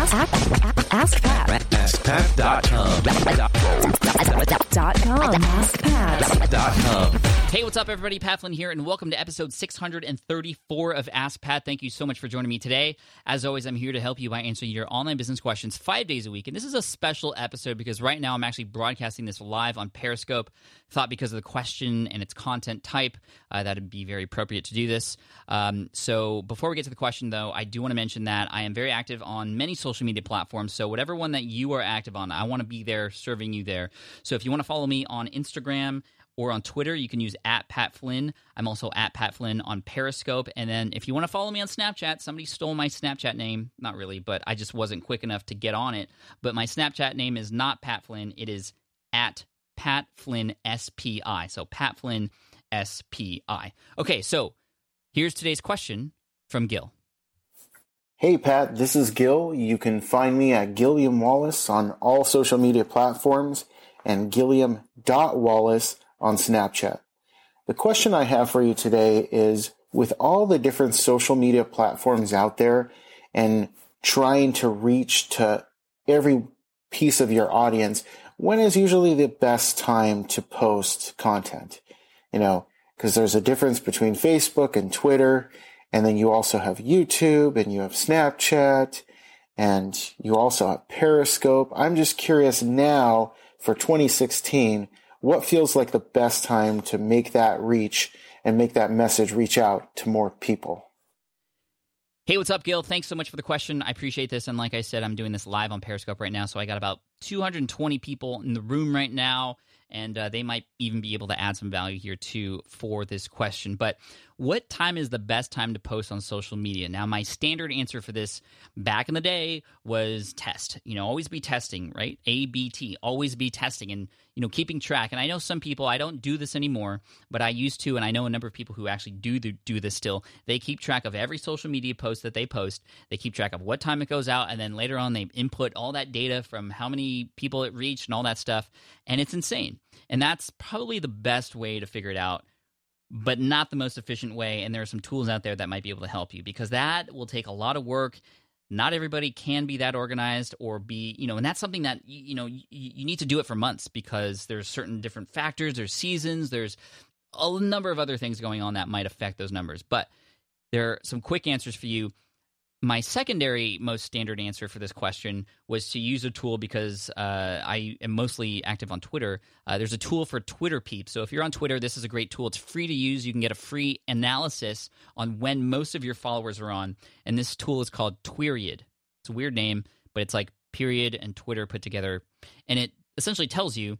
Ask, ask, ask Pat. AskPat.com. Dot com. AskPat. Hey, what's up, everybody? Pat Flynn here, and welcome to episode 634 of Ask Pat. Thank you so much for joining me today. As always, I'm here to help you by answering your online business questions five days a week. And this is a special episode because right now I'm actually broadcasting this live on Periscope. Thought because of the question and its content type, uh, that would be very appropriate to do this. Um, so before we get to the question, though, I do want to mention that I am very active on many social media platforms. So whatever one that you are active on, I want to be there serving you there. So if you want to follow me on Instagram, or on Twitter, you can use at Pat Flynn. I'm also at Pat Flynn on Periscope. And then if you want to follow me on Snapchat, somebody stole my Snapchat name. Not really, but I just wasn't quick enough to get on it. But my Snapchat name is not Pat Flynn, it is at Pat Flynn SPI. So Pat Flynn SPI. Okay, so here's today's question from Gil. Hey Pat, this is Gil. You can find me at Gilliam Wallace on all social media platforms and Gilliam.Wallace on Snapchat. The question I have for you today is with all the different social media platforms out there and trying to reach to every piece of your audience, when is usually the best time to post content? You know, because there's a difference between Facebook and Twitter, and then you also have YouTube and you have Snapchat and you also have Periscope. I'm just curious now for 2016 what feels like the best time to make that reach and make that message reach out to more people? Hey, what's up, Gil? Thanks so much for the question. I appreciate this. And like I said, I'm doing this live on Periscope right now. So I got about 220 people in the room right now. And uh, they might even be able to add some value here too for this question. But what time is the best time to post on social media? Now, my standard answer for this back in the day was test. You know, always be testing, right? A B T, always be testing and, you know, keeping track. And I know some people, I don't do this anymore, but I used to. And I know a number of people who actually do do this still. They keep track of every social media post that they post. They keep track of what time it goes out. And then later on, they input all that data from how many people it reached and all that stuff. And it's insane. And that's probably the best way to figure it out but not the most efficient way. And there are some tools out there that might be able to help you because that will take a lot of work. Not everybody can be that organized or be, you know, and that's something that, you know, you, you need to do it for months because there's certain different factors, there's seasons, there's a number of other things going on that might affect those numbers. But there are some quick answers for you my secondary most standard answer for this question was to use a tool because uh, I am mostly active on Twitter. Uh, there's a tool for Twitter peeps. So if you're on Twitter, this is a great tool. It's free to use. You can get a free analysis on when most of your followers are on. And this tool is called Tweriod. It's a weird name, but it's like period and Twitter put together. And it essentially tells you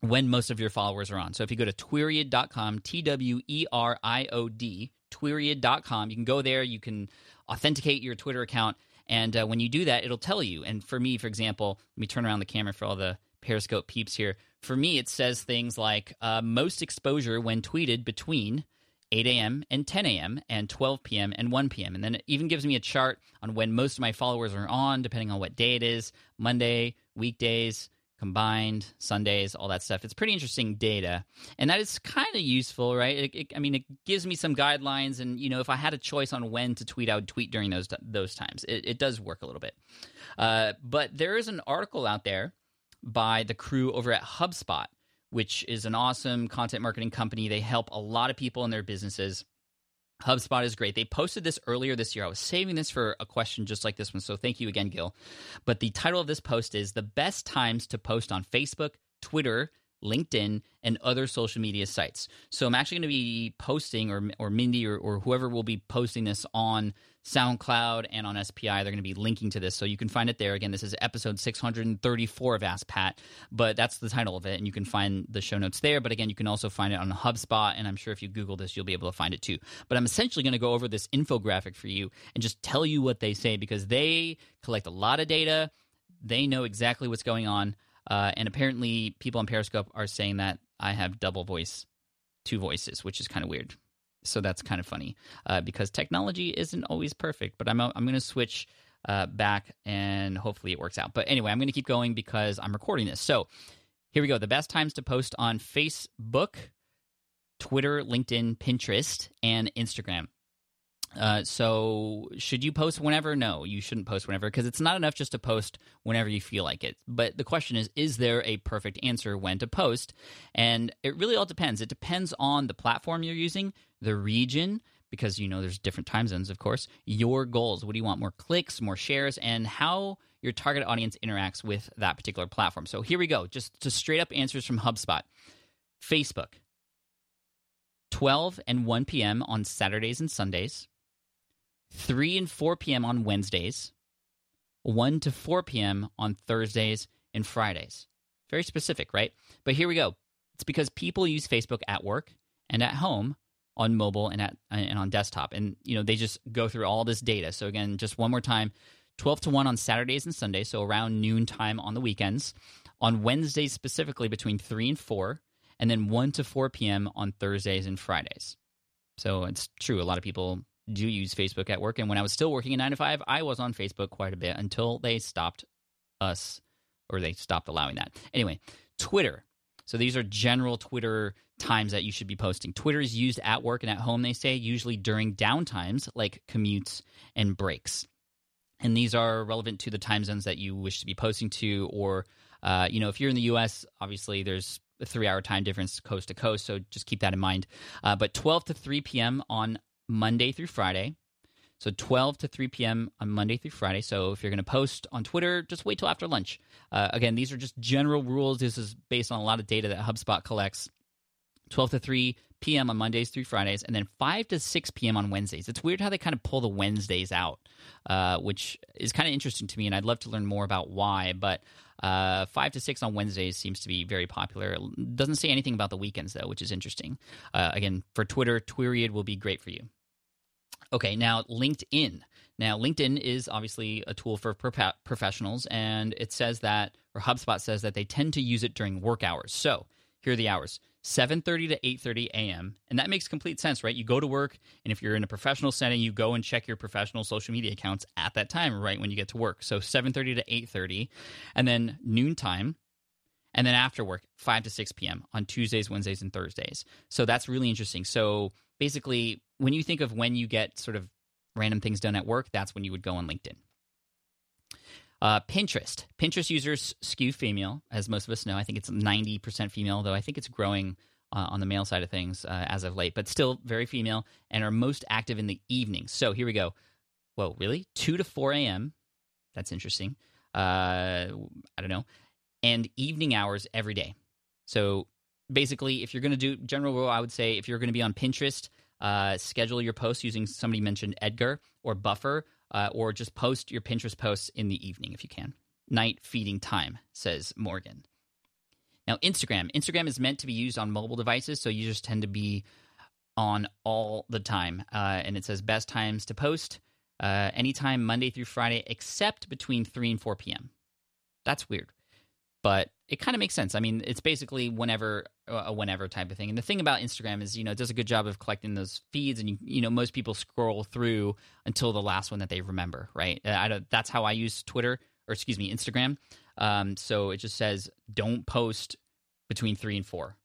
when most of your followers are on. So if you go to tweriod.com, T W E R I O D, tweriod.com, you can go there. You can authenticate your Twitter account. And uh, when you do that, it'll tell you. And for me, for example, let me turn around the camera for all the Periscope peeps here. For me, it says things like uh, most exposure when tweeted between 8 a.m. and 10 a.m. and 12 p.m. and 1 p.m. And then it even gives me a chart on when most of my followers are on, depending on what day it is Monday, weekdays, combined Sundays, all that stuff. It's pretty interesting data, and that is kind of useful, right? It, it, I mean, it gives me some guidelines, and you know, if I had a choice on when to tweet, I would tweet during those those times. It, it does work a little bit, uh, but there is an article out there by the crew over at HubSpot, which is an awesome content marketing company. They help a lot of people in their businesses HubSpot is great. They posted this earlier this year. I was saving this for a question just like this one, so thank you again, Gil. But the title of this post is The Best Times to Post on Facebook, Twitter, LinkedIn, and other social media sites. So I'm actually going to be posting, or, or Mindy or, or whoever will be posting this on SoundCloud and on SPI. They're going to be linking to this, so you can find it there. Again, this is episode 634 of Ask Pat, but that's the title of it, and you can find the show notes there. But again, you can also find it on HubSpot, and I'm sure if you Google this, you'll be able to find it too. But I'm essentially going to go over this infographic for you and just tell you what they say because they collect a lot of data. They know exactly what's going on, uh, and apparently, people on Periscope are saying that I have double voice, two voices, which is kind of weird so that's kind of funny uh, because technology isn't always perfect. But I'm I'm going to switch uh, back and hopefully it works out. But anyway, I'm going to keep going because I'm recording this. So here we go. The best times to post on Facebook, Twitter, LinkedIn, Pinterest, and Instagram. Uh, so, should you post whenever? No, you shouldn't post whenever because it's not enough just to post whenever you feel like it. But the question is, is there a perfect answer when to post? And it really all depends. It depends on the platform you're using, the region, because you know there's different time zones, of course, your goals. What do you want? More clicks, more shares, and how your target audience interacts with that particular platform. So, here we go. Just, just straight up answers from HubSpot Facebook, 12 and 1 p.m. on Saturdays and Sundays. 3 and 4 p.m. on Wednesdays, 1 to 4 p.m. on Thursdays and Fridays. Very specific, right? But here we go. It's because people use Facebook at work and at home on mobile and at and on desktop and you know they just go through all this data so again just one more time 12 to 1 on saturdays and sundays so around noon time on the weekends on wednesdays specifically between 3 and 4 and then 1 to 4 p.m on thursdays and fridays so it's true a lot of people do use Facebook at work. And when I was still working in nine to five, I was on Facebook quite a bit until they stopped us or they stopped allowing that. Anyway, Twitter. So these are general Twitter times that you should be posting. Twitter is used at work and at home, they say, usually during downtimes like commutes and breaks. And these are relevant to the time zones that you wish to be posting to. Or, uh, you know, if you're in the US, obviously there's a three hour time difference coast to coast. So just keep that in mind. Uh, but 12 to 3 p.m. on Monday through Friday. So 12 to 3 p.m. on Monday through Friday. So if you're going to post on Twitter, just wait till after lunch. Uh, again, these are just general rules. This is based on a lot of data that HubSpot collects. 12 to 3 p.m. on Mondays through Fridays, and then 5 to 6 p.m. on Wednesdays. It's weird how they kind of pull the Wednesdays out, uh, which is kind of interesting to me, and I'd love to learn more about why. But uh, 5 to 6 on Wednesdays seems to be very popular. Doesn't say anything about the weekends, though, which is interesting. Uh, again, for Twitter, Tweriod will be great for you. Okay, now LinkedIn. Now, LinkedIn is obviously a tool for pro- professionals, and it says that, or HubSpot says that they tend to use it during work hours. So here are the hours 7.30 to 8.30 a.m and that makes complete sense right? You go to work and if you're in a professional setting you go and check your professional social media accounts at that time right when you get to work. So 7.30 to 8.30 and then noontime and then after work 5 to 6 p.m on tuesdays wednesdays and thursdays. So that's really interesting. So basically when you think of when you get sort of random things done at work, that's when you would go on LinkedIn. Uh, Pinterest. Pinterest users skew female, as most of us know. I think it's 90% female, though I think it's growing uh, on the male side of things uh, as of late, but still very female and are most active in the evening. So here we go. Whoa, really? 2 to 4 a.m. That's interesting. Uh, I don't know. And evening hours every day. So basically, if you're going to do general rule, I would say if you're going to be on Pinterest, uh, schedule your posts using somebody mentioned Edgar or Buffer, uh, or just post your Pinterest posts in the evening if you can. Night feeding time, says Morgan. Now, Instagram. Instagram is meant to be used on mobile devices, so users tend to be on all the time. Uh, and it says best times to post uh, anytime Monday through Friday, except between 3 and 4 p.m. That's weird but it kind of makes sense. I mean, it's basically whenever uh, a whenever type of thing. And the thing about Instagram is, you know, it does a good job of collecting those feeds, and you, you know, most people scroll through until the last one that they remember, right? Uh, I don't, that's how I use Twitter, or excuse me, Instagram. Um, so it just says don't post between three and four.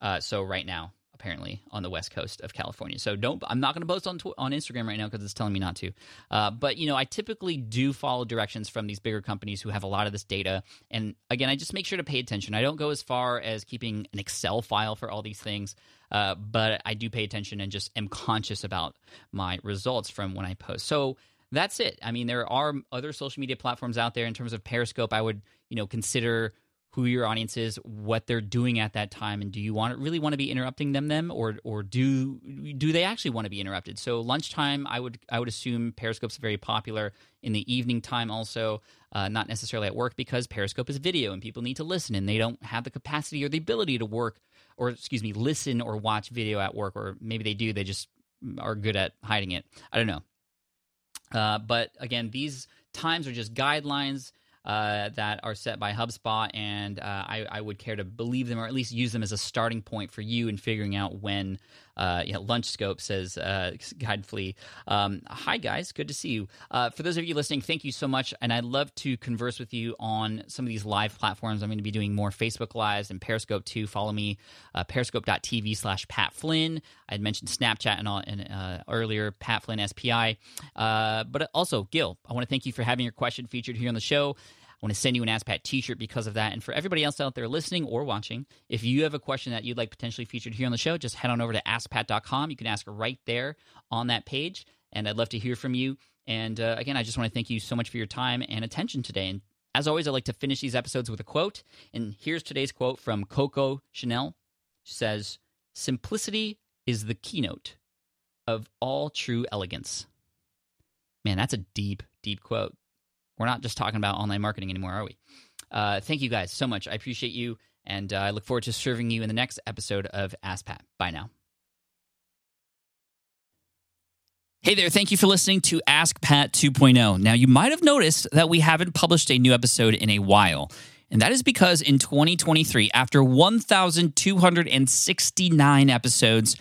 Uh, so right now, apparently on the west coast of California. So don't. I'm not going to post on tw- on Instagram right now because it's telling me not to. Uh, but you know, I typically do follow directions from these bigger companies who have a lot of this data. And again, I just make sure to pay attention. I don't go as far as keeping an Excel file for all these things. Uh, but I do pay attention and just am conscious about my results from when I post. So that's it. I mean, there are other social media platforms out there in terms of Periscope. I would, you know, consider who your audience is, what they're doing at that time, and do you want really want to be interrupting them them or or do do they actually want to be interrupted? So lunchtime, I would I would assume Periscope's very popular in the evening time also, uh, not necessarily at work because Periscope is video and people need to listen and they don't have the capacity or the ability to work or excuse me listen or watch video at work or maybe they do they just are good at hiding it. I don't know. Uh, but again, these times are just guidelines. Uh, that are set by HubSpot, and uh, I, I, would care to believe them or at least use them as a starting point for you in figuring out when. Uh, yeah, Lunch Scope says, uh, Guide Flea. Um, hi, guys. Good to see you. Uh, for those of you listening, thank you so much. And I'd love to converse with you on some of these live platforms. I'm going to be doing more Facebook Lives and Periscope too. Follow me, uh, periscope.tv slash Pat Flynn. I had mentioned Snapchat and, all, and uh, earlier, Pat Flynn SPI. But also, Gil, I want to thank you for having your question featured here on the show. I want to send you an Ask Pat t-shirt because of that. And for everybody else out there listening or watching, if you have a question that you'd like potentially featured here on the show, just head on over to askpat.com. You can ask right there on that page, and I'd love to hear from you. And uh, again, I just want to thank you so much for your time and attention today. And as always, I like to finish these episodes with a quote. And here's today's quote from Coco Chanel. She says, Simplicity is the keynote of all true elegance. Man, that's a deep, deep quote. We're not just talking about online marketing anymore, are we? Uh, thank you guys so much. I appreciate you, and uh, I look forward to serving you in the next episode of Ask Pat. Bye now. Hey there, thank you for listening to Ask Pat 2.0. Now, you might have noticed that we haven't published a new episode in a while. And that is because in 2023, after 1,269 episodes,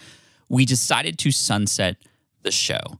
we decided to sunset the show